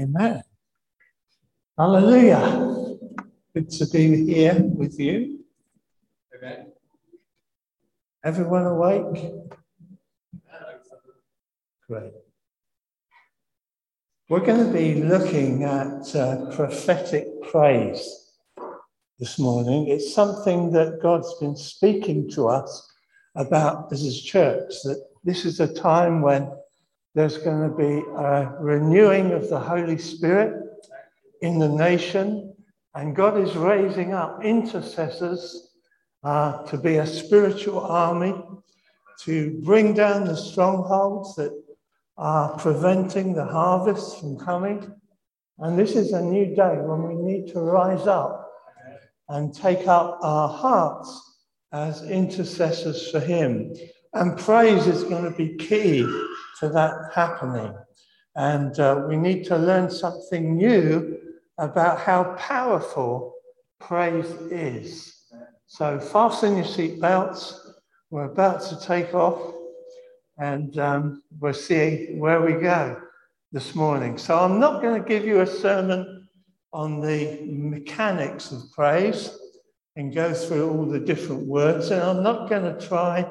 Amen. Hallelujah. Good to be here with you. Amen. Everyone awake? Great. We're going to be looking at uh, prophetic praise this morning. It's something that God's been speaking to us about as a church, that this is a time when there's going to be a renewing of the Holy Spirit in the nation, and God is raising up intercessors uh, to be a spiritual army to bring down the strongholds that are preventing the harvest from coming. And this is a new day when we need to rise up and take up our hearts as intercessors for Him. And praise is going to be key to that happening. And uh, we need to learn something new about how powerful praise is. So fasten your seatbelts. We're about to take off and um, we'll see where we go this morning. So I'm not going to give you a sermon on the mechanics of praise and go through all the different words, and I'm not going to try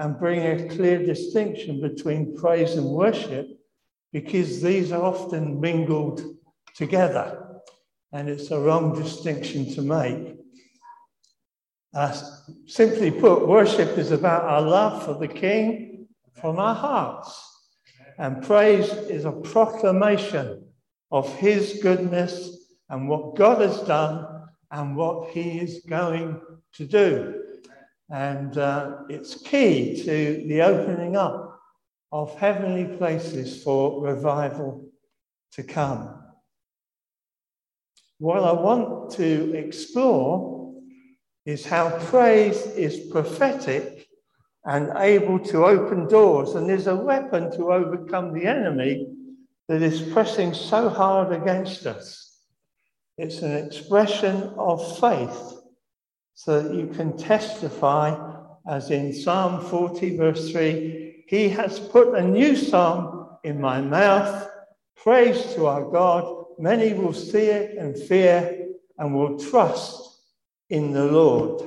and bring a clear distinction between praise and worship because these are often mingled together and it's a wrong distinction to make. Uh, simply put, worship is about our love for the King from our hearts, and praise is a proclamation of His goodness and what God has done and what He is going to do. And uh, it's key to the opening up of heavenly places for revival to come. What I want to explore is how praise is prophetic and able to open doors, and is a weapon to overcome the enemy that is pressing so hard against us. It's an expression of faith so that you can testify, as in Psalm 40, verse 3 He has put a new song in my mouth, praise to our God many will see it and fear and will trust in the Lord.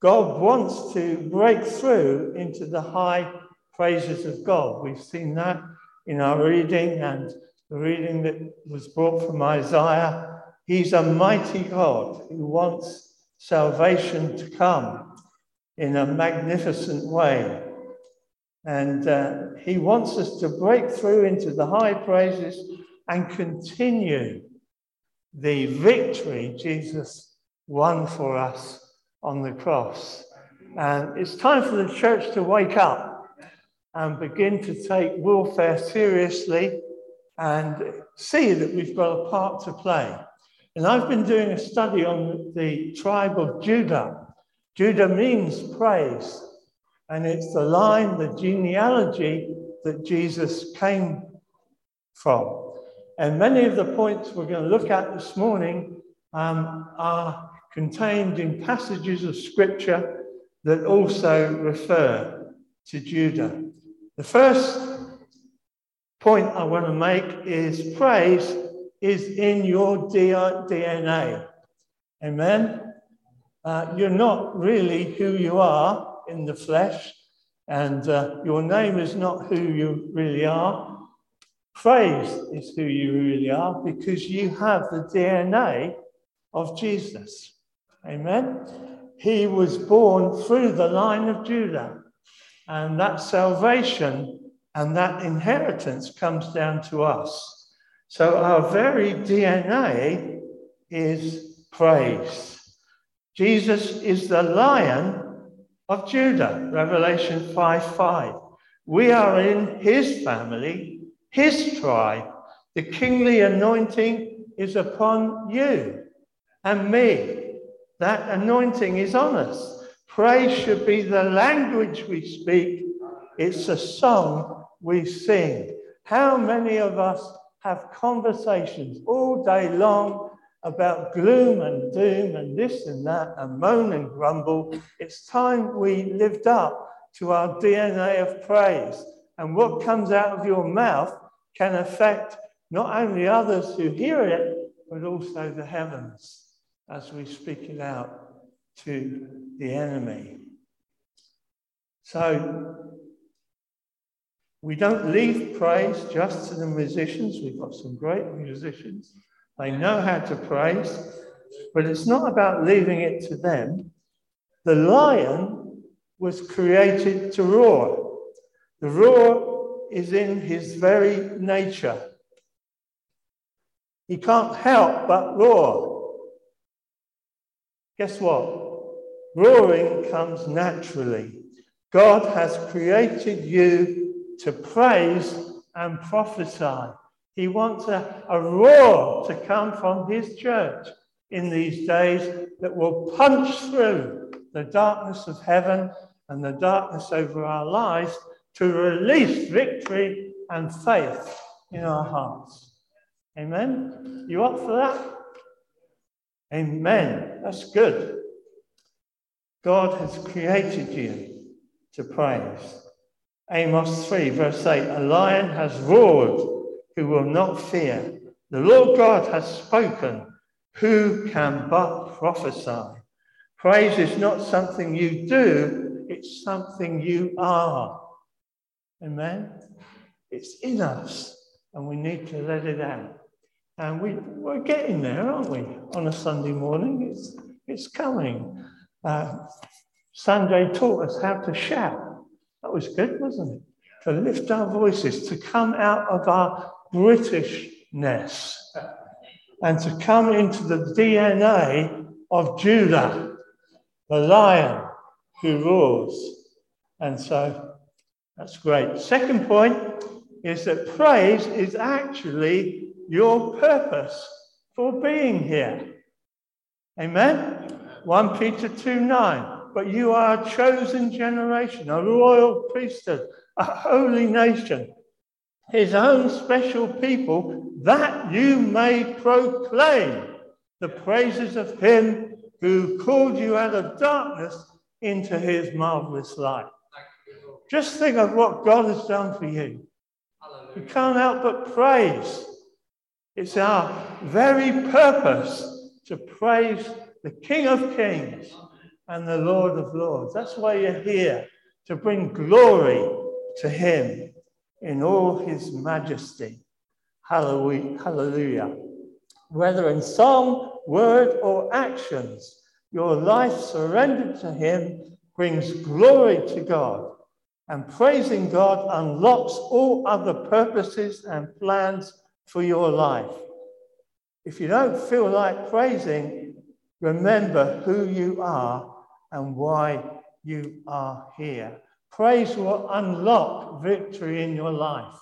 God wants to break through into the high praises of God. We've seen that in our reading and the reading that was brought from Isaiah. He's a mighty God who wants salvation to come in a magnificent way. And uh, he wants us to break through into the high praises and continue the victory Jesus won for us on the cross. And it's time for the church to wake up and begin to take warfare seriously and see that we've got a part to play. And I've been doing a study on the tribe of Judah. Judah means praise, and it's the line, the genealogy that Jesus came from. And many of the points we're going to look at this morning um, are contained in passages of scripture that also refer to Judah. The first point I want to make is praise is in your DNA. Amen? Uh, you're not really who you are in the flesh, and uh, your name is not who you really are. Praise is who you really are because you have the DNA of Jesus. Amen. He was born through the line of Judah, and that salvation and that inheritance comes down to us. So our very DNA is praise. Jesus is the lion of Judah, Revelation 5 5. We are in his family his tribe. The kingly anointing is upon you and me. That anointing is on us. Praise should be the language we speak, it's a song we sing. How many of us have conversations all day long about gloom and doom and this and that and moan and grumble? It's time we lived up to our DNA of praise. And what comes out of your mouth can affect not only others who hear it, but also the heavens as we speak it out to the enemy. So we don't leave praise just to the musicians. We've got some great musicians. They know how to praise, but it's not about leaving it to them. The lion was created to roar. The roar is in his very nature. He can't help but roar. Guess what? Roaring comes naturally. God has created you to praise and prophesy. He wants a, a roar to come from his church in these days that will punch through the darkness of heaven and the darkness over our lives to release victory and faith in our hearts. Amen? You up for that? Amen. That's good. God has created you to praise. Amos 3, verse 8 A lion has roared who will not fear. The Lord God has spoken. Who can but prophesy? Praise is not something you do, it's something you are. Amen? It's in us, and we need to let it out. And we, we're getting there, aren't we? On a Sunday morning, it's, it's coming. Uh, Sunday taught us how to shout. Was good, wasn't it? To lift our voices, to come out of our Britishness and to come into the DNA of Judah, the lion who roars. And so that's great. Second point is that praise is actually your purpose for being here. Amen? 1 Peter 2 9. But you are a chosen generation, a royal priesthood, a holy nation, his own special people, that you may proclaim the praises of him who called you out of darkness into his marvelous light. Just think of what God has done for you. You can't help but praise. It's our very purpose to praise the King of Kings and the Lord of Lords. That's why you're here, to bring glory to him in all his majesty. Hallelujah. Whether in song, word, or actions, your life surrendered to him brings glory to God. And praising God unlocks all other purposes and plans for your life. If you don't feel like praising, remember who you are and why you are here. Praise will unlock victory in your life.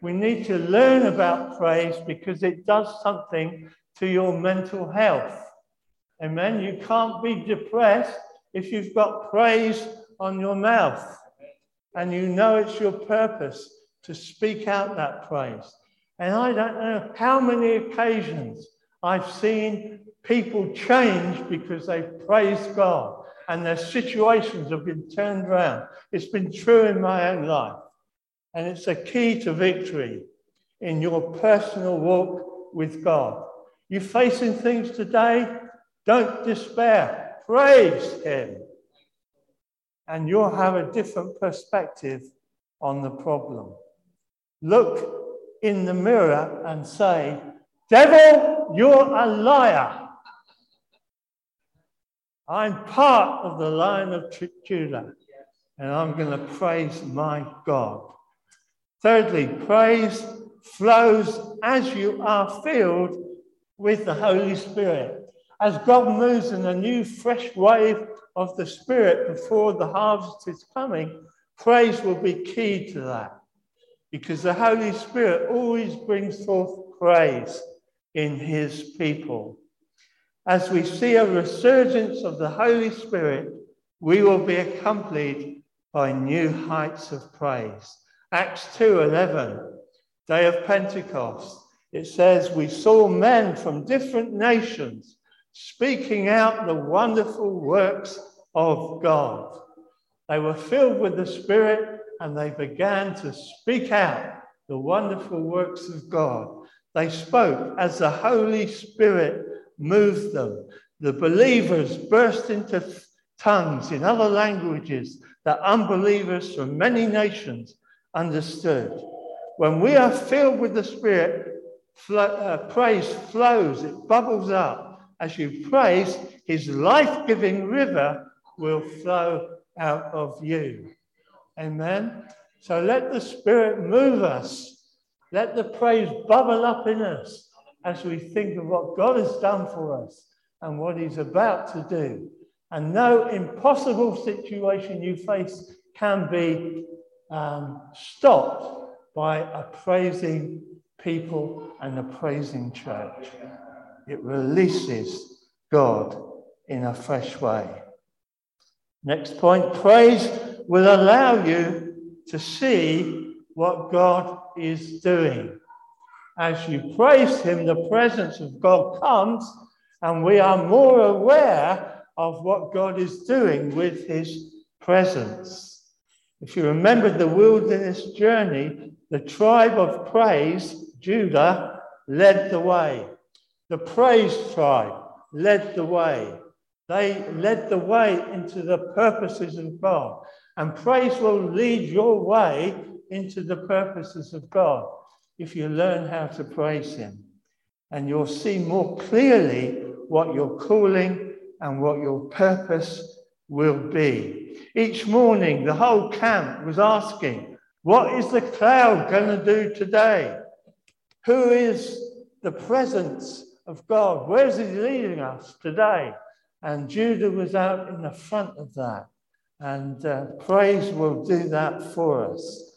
We need to learn about praise because it does something to your mental health. Amen. You can't be depressed if you've got praise on your mouth and you know it's your purpose to speak out that praise. And I don't know how many occasions I've seen people change because they've praised God and their situations have been turned around. It's been true in my own life. And it's a key to victory in your personal walk with God. You're facing things today, don't despair. Praise Him. And you'll have a different perspective on the problem. Look in the mirror and say, Devil, you're a liar. I'm part of the line of Judah, and I'm going to praise my God. Thirdly, praise flows as you are filled with the Holy Spirit. As God moves in a new, fresh wave of the Spirit before the harvest is coming, praise will be key to that. Because the Holy Spirit always brings forth praise in his people as we see a resurgence of the Holy Spirit, we will be accompanied by new heights of praise. Acts 2:11, day of Pentecost. It says we saw men from different nations speaking out the wonderful works of God. They were filled with the Spirit and they began to speak out the wonderful works of God. They spoke as the Holy Spirit moved them. The believers burst into tongues in other languages that unbelievers from many nations understood. When we are filled with the Spirit, uh, praise flows, it bubbles up. As you praise, his life giving river will flow out of you. Amen. So let the Spirit move us. Let the praise bubble up in us as we think of what God has done for us and what he's about to do. And no impossible situation you face can be um, stopped by a praising people and a praising church. It releases God in a fresh way. Next point praise will allow you to see what God is doing. As you praise Him, the presence of God comes, and we are more aware of what God is doing with His presence. If you remember the wilderness journey, the tribe of praise, Judah, led the way. The praise tribe led the way. They led the way into the purposes of God. And praise will lead your way into the purposes of God if you learn how to praise Him. And you'll see more clearly what your calling and what your purpose will be. Each morning, the whole camp was asking, What is the cloud going to do today? Who is the presence of God? Where's He leading us today? And Judah was out in the front of that. And uh, praise will do that for us.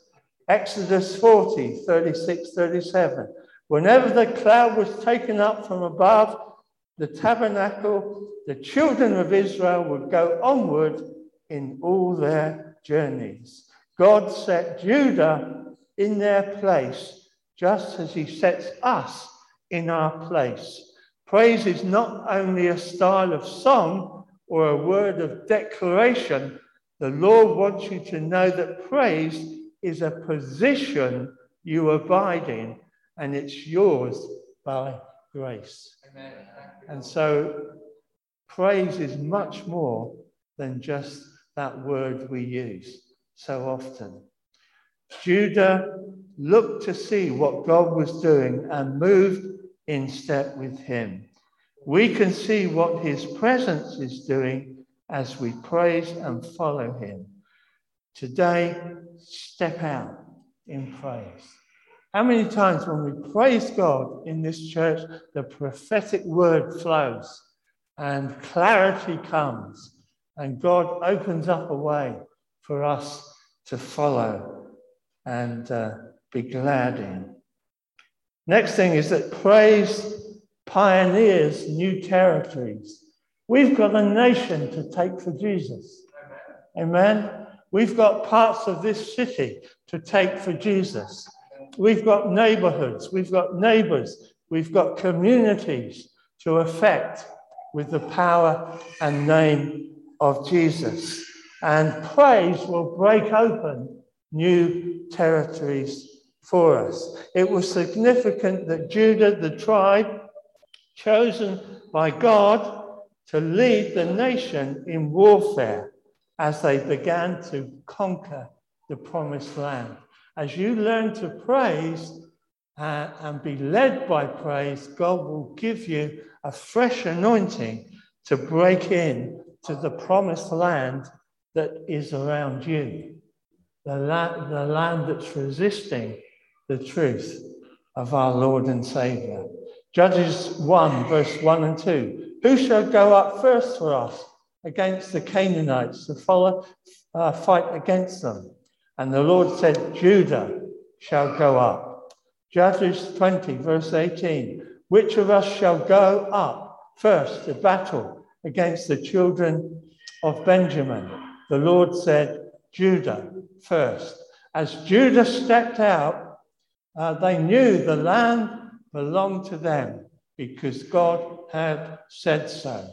Exodus 40, 36, 37. Whenever the cloud was taken up from above the tabernacle, the children of Israel would go onward in all their journeys. God set Judah in their place, just as he sets us in our place. Praise is not only a style of song or a word of declaration. The Lord wants you to know that praise is a position you abide in, and it's yours by grace. Amen. And so, praise is much more than just that word we use so often. Judah looked to see what God was doing and moved in step with him. We can see what his presence is doing as we praise and follow him. Today, step out in praise. How many times when we praise God in this church, the prophetic word flows and clarity comes, and God opens up a way for us to follow and uh, be glad in. Next thing is that praise pioneers new territories. We've got a nation to take for Jesus. Amen. We've got parts of this city to take for Jesus. We've got neighborhoods, we've got neighbors, we've got communities to affect with the power and name of Jesus. And praise will break open new territories for us. It was significant that Judah, the tribe chosen by God to lead the nation in warfare as they began to conquer the promised land. As you learn to praise uh, and be led by praise, God will give you a fresh anointing to break in to the promised land that is around you, the, la- the land that's resisting the truth of our Lord and Savior. Judges 1, verse 1 and 2. Who shall go up first for us against the Canaanites to follow, uh, fight against them? And the Lord said, Judah shall go up. Judges 20, verse 18. Which of us shall go up first to battle against the children of Benjamin? The Lord said, Judah first. As Judah stepped out, uh, they knew the land belonged to them because God had said so.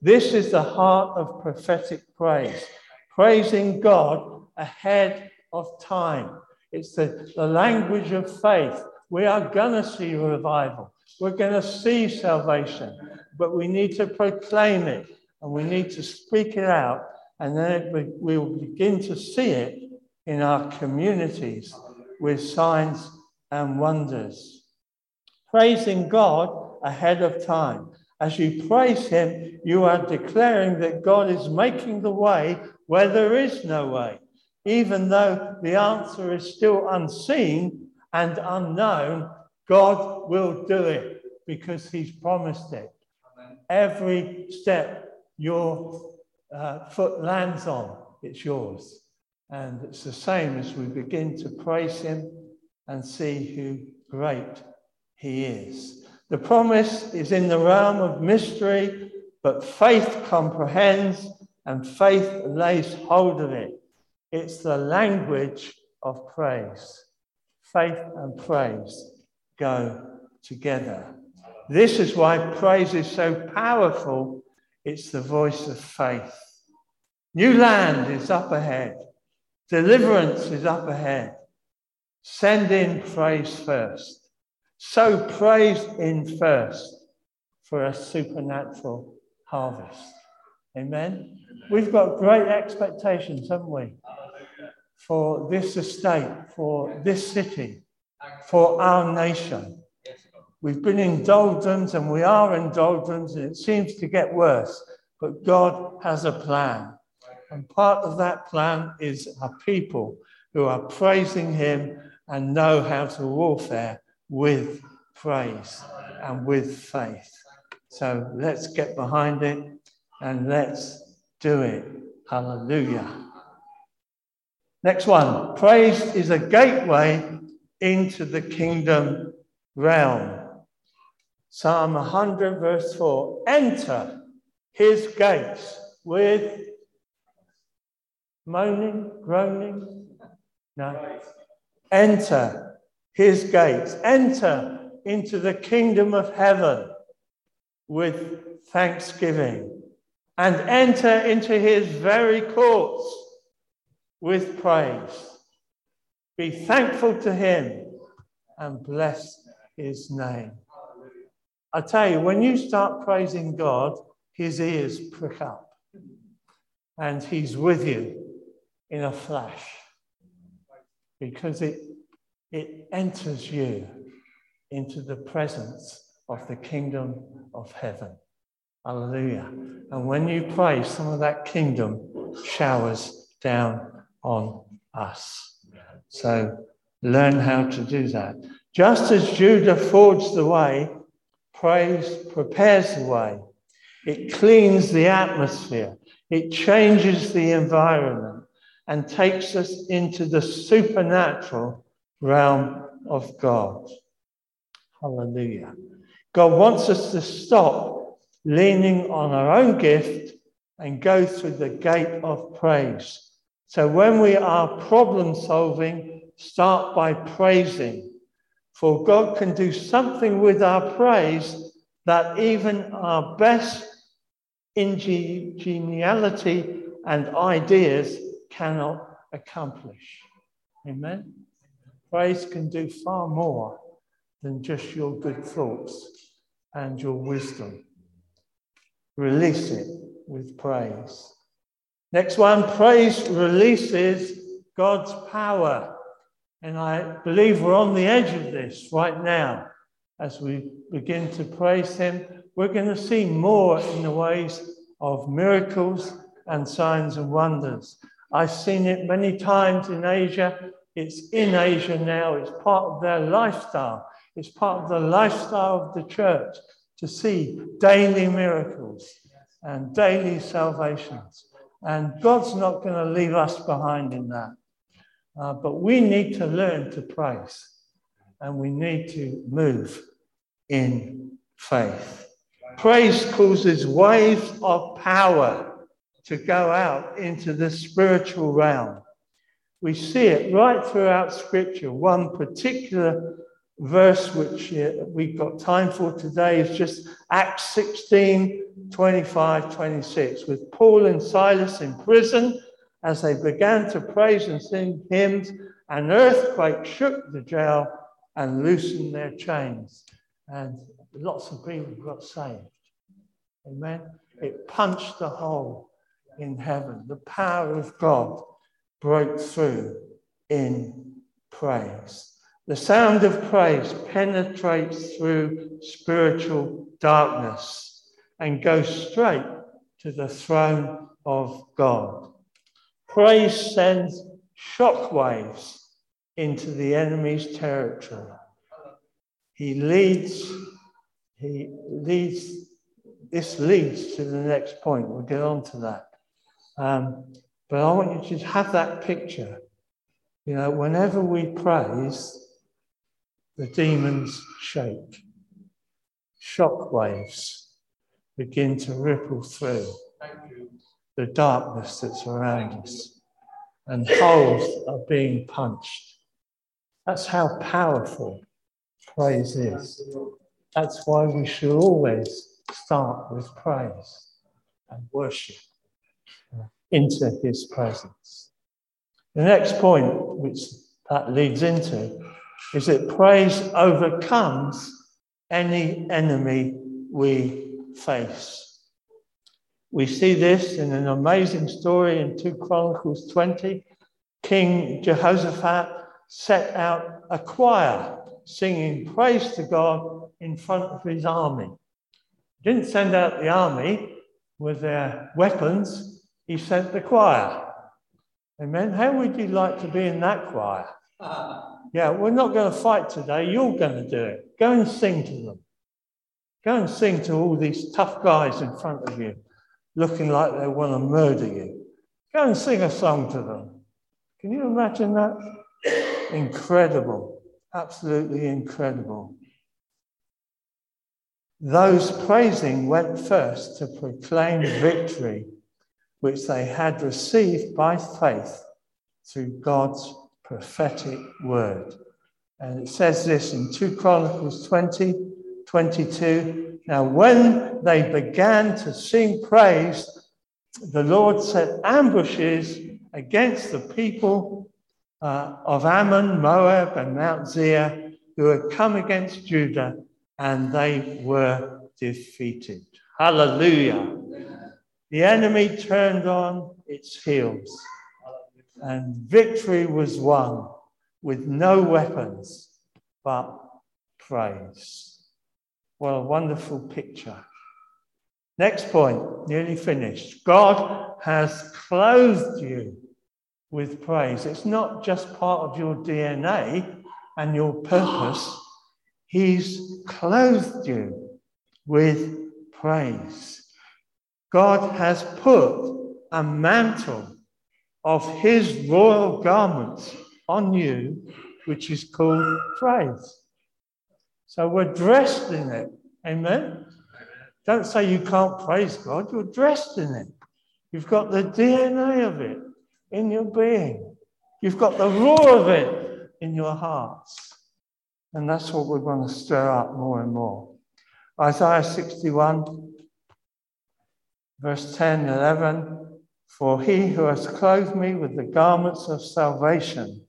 This is the heart of prophetic praise, praising God ahead of time. It's the, the language of faith. We are going to see revival. We're going to see salvation, but we need to proclaim it and we need to speak it out, and then it, we will begin to see it in our communities with signs and wonders. Praising God ahead of time. As you praise Him, you are declaring that God is making the way where there is no way, even though the answer is still unseen and unknown. God will do it because He's promised it. Every step your uh, foot lands on, it's yours. And it's the same as we begin to praise Him and see who great He is. The promise is in the realm of mystery, but faith comprehends and faith lays hold of it. It's the language of praise. Faith and praise go together. This is why praise is so powerful. It's the voice of faith. New land is up ahead. Deliverance is up ahead. Send in praise first. Sow praise in first for a supernatural harvest. Amen. We've got great expectations, haven't we? For this estate, for this city, for our nation. We've been in doldrums and we are in doldrums, and it seems to get worse. But God has a plan. And part of that plan is a people who are praising Him and know how to warfare with praise and with faith. So let's get behind it and let's do it. Hallelujah. Next one praise is a gateway into the kingdom realm. Psalm 100, verse 4 Enter his gates with moaning, groaning. No. Enter his gates. Enter into the kingdom of heaven with thanksgiving and enter into his very courts with praise. Be thankful to him and bless his name. I tell you, when you start praising God, his ears prick up and he's with you in a flash because it, it enters you into the presence of the kingdom of heaven. Hallelujah. And when you pray, some of that kingdom showers down on us. So learn how to do that. Just as Judah forged the way, praise prepares the way. It cleans the atmosphere. It changes the environment and takes us into the supernatural realm of God. Hallelujah. God wants us to stop leaning on our own gift and go through the gate of praise. So when we are problem solving, start by praising. For God can do something with our praise that even our best ingeniality and ideas cannot accomplish. Amen. Praise can do far more than just your good thoughts and your wisdom. Release it with praise. Next one praise releases God's power. And I believe we're on the edge of this right now. As we begin to praise Him, we're going to see more in the ways of miracles and signs and wonders. I've seen it many times in Asia. It's in Asia now. It's part of their lifestyle. It's part of the lifestyle of the church to see daily miracles and daily salvations. And God's not going to leave us behind in that. Uh, but we need to learn to praise and we need to move in faith. Praise causes waves of power to go out into the spiritual realm. We see it right throughout Scripture. One particular verse which we've got time for today is just Acts 16 25 26, with Paul and Silas in prison as they began to praise and sing hymns An earthquake shook the jail and loosened their chains. And lots of people got saved. Amen. It punched a hole in heaven. The power of God broke through in praise. The sound of praise penetrates through spiritual darkness and goes straight to the throne of God. Praise sends shockwaves into the enemy's territory. He leads, he leads, this leads to the next point. We'll get on to that. Um, but I want you to have that picture. You know, whenever we praise, the demons shake. Shock waves begin to ripple through the darkness that's around us, and holes are being punched. That's how powerful praise is. That's why we should always start with praise and worship into his presence. The next point, which that leads into, is that praise overcomes any enemy we face. We see this in an amazing story in 2 Chronicles 20. King Jehoshaphat set out a choir singing praise to God in front of his army. Didn't send out the army with their weapons, he sent the choir. Amen. How would you like to be in that choir? Yeah, we're not going to fight today. You're going to do it. Go and sing to them. Go and sing to all these tough guys in front of you, looking like they want to murder you. Go and sing a song to them. Can you imagine that? Incredible. Absolutely incredible. Those praising went first to proclaim victory, which they had received by faith through God's prophetic word. And it says this in 2 Chronicles 20 22. Now, when they began to sing praise, the Lord set ambushes against the people uh, of Ammon, Moab, and Mount Seir who had come against Judah, and they were defeated. Hallelujah. The enemy turned on its heels and victory was won with no weapons but praise. What a wonderful picture. Next point, nearly finished. God has clothed you with praise. It's not just part of your DNA and your purpose, He's clothed you with praise. God has put a mantle of his royal garments on you, which is called praise. So we're dressed in it. Amen? Don't say you can't praise God, you're dressed in it. You've got the DNA of it in your being, you've got the roar of it in your hearts. And that's what we want to stir up more and more. Isaiah 61, verse 10 11. For he who has clothed me with the garments of salvation,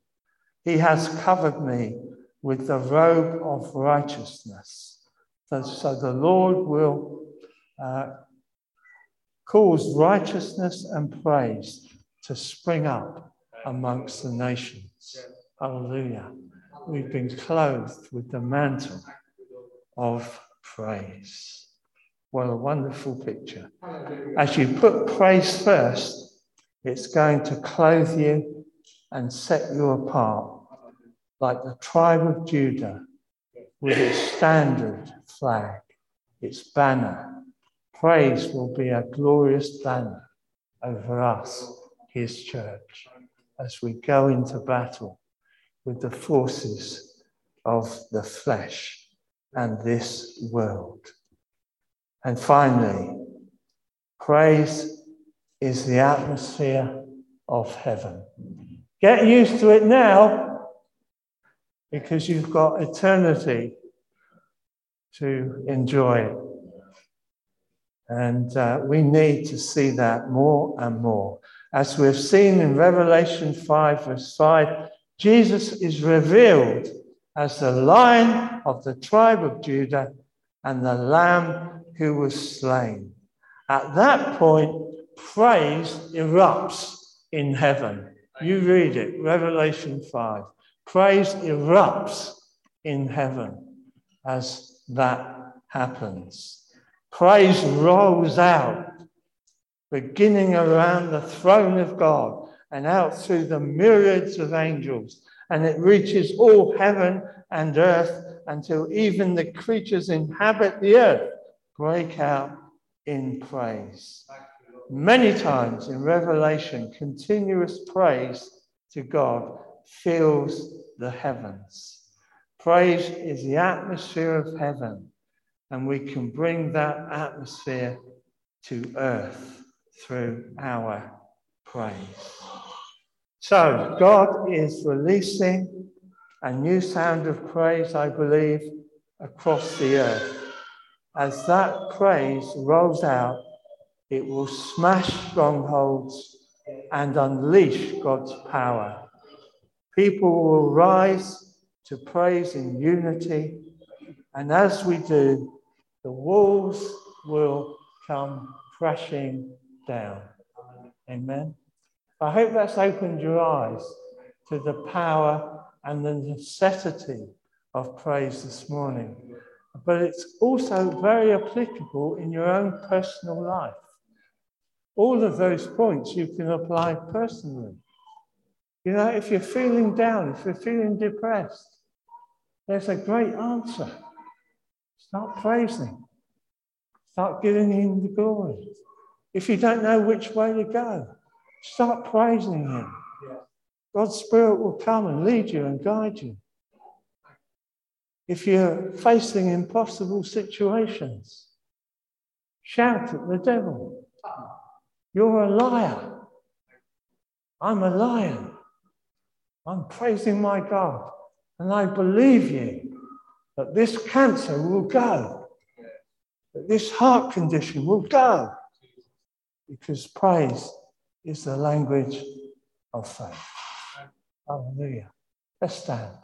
he has covered me with the robe of righteousness. So, the Lord will uh, cause righteousness and praise to spring up amongst the nations. Hallelujah. We've been clothed with the mantle of praise. What a wonderful picture. As you put praise first, it's going to clothe you and set you apart like the tribe of Judah with its standard flag, its banner. Praise will be a glorious banner over us, his church, as we go into battle with the forces of the flesh and this world. And finally, praise is the atmosphere of heaven. Get used to it now because you've got eternity to enjoy. And uh, we need to see that more and more. As we've seen in Revelation 5, verse 5, Jesus is revealed as the lion of the tribe of Judah and the lamb who was slain. At that point, praise erupts in heaven. You read it, Revelation 5. Praise erupts in heaven as that happens. Praise rolls out, beginning around the throne of God and out through the myriads of angels, and it reaches all heaven and earth until even the creatures inhabit the earth break out in praise. Many times in Revelation, continuous praise to God fills the heavens. Praise is the atmosphere of heaven, and we can bring that atmosphere to earth through our praise. So, God is releasing a new sound of praise, I believe, across the earth. As that praise rolls out, it will smash strongholds and unleash God's power. People will rise to praise in unity, and as we do, the walls will come crashing down. Amen. I hope that's opened your eyes to the power and the necessity of praise this morning. But it's also very applicable in your own personal life. All of those points you can apply personally. You know, if you're feeling down, if you're feeling depressed, there's a great answer. Start praising. Start giving him the glory. If you don't know which way to go, start praising him. God's Spirit will come and lead you and guide you. If you're facing impossible situations, shout at the devil. You're a liar. I'm a lion. I'm praising my God. And I believe you that this cancer will go, that this heart condition will go, because praise is the language of faith. Hallelujah. Let's stand.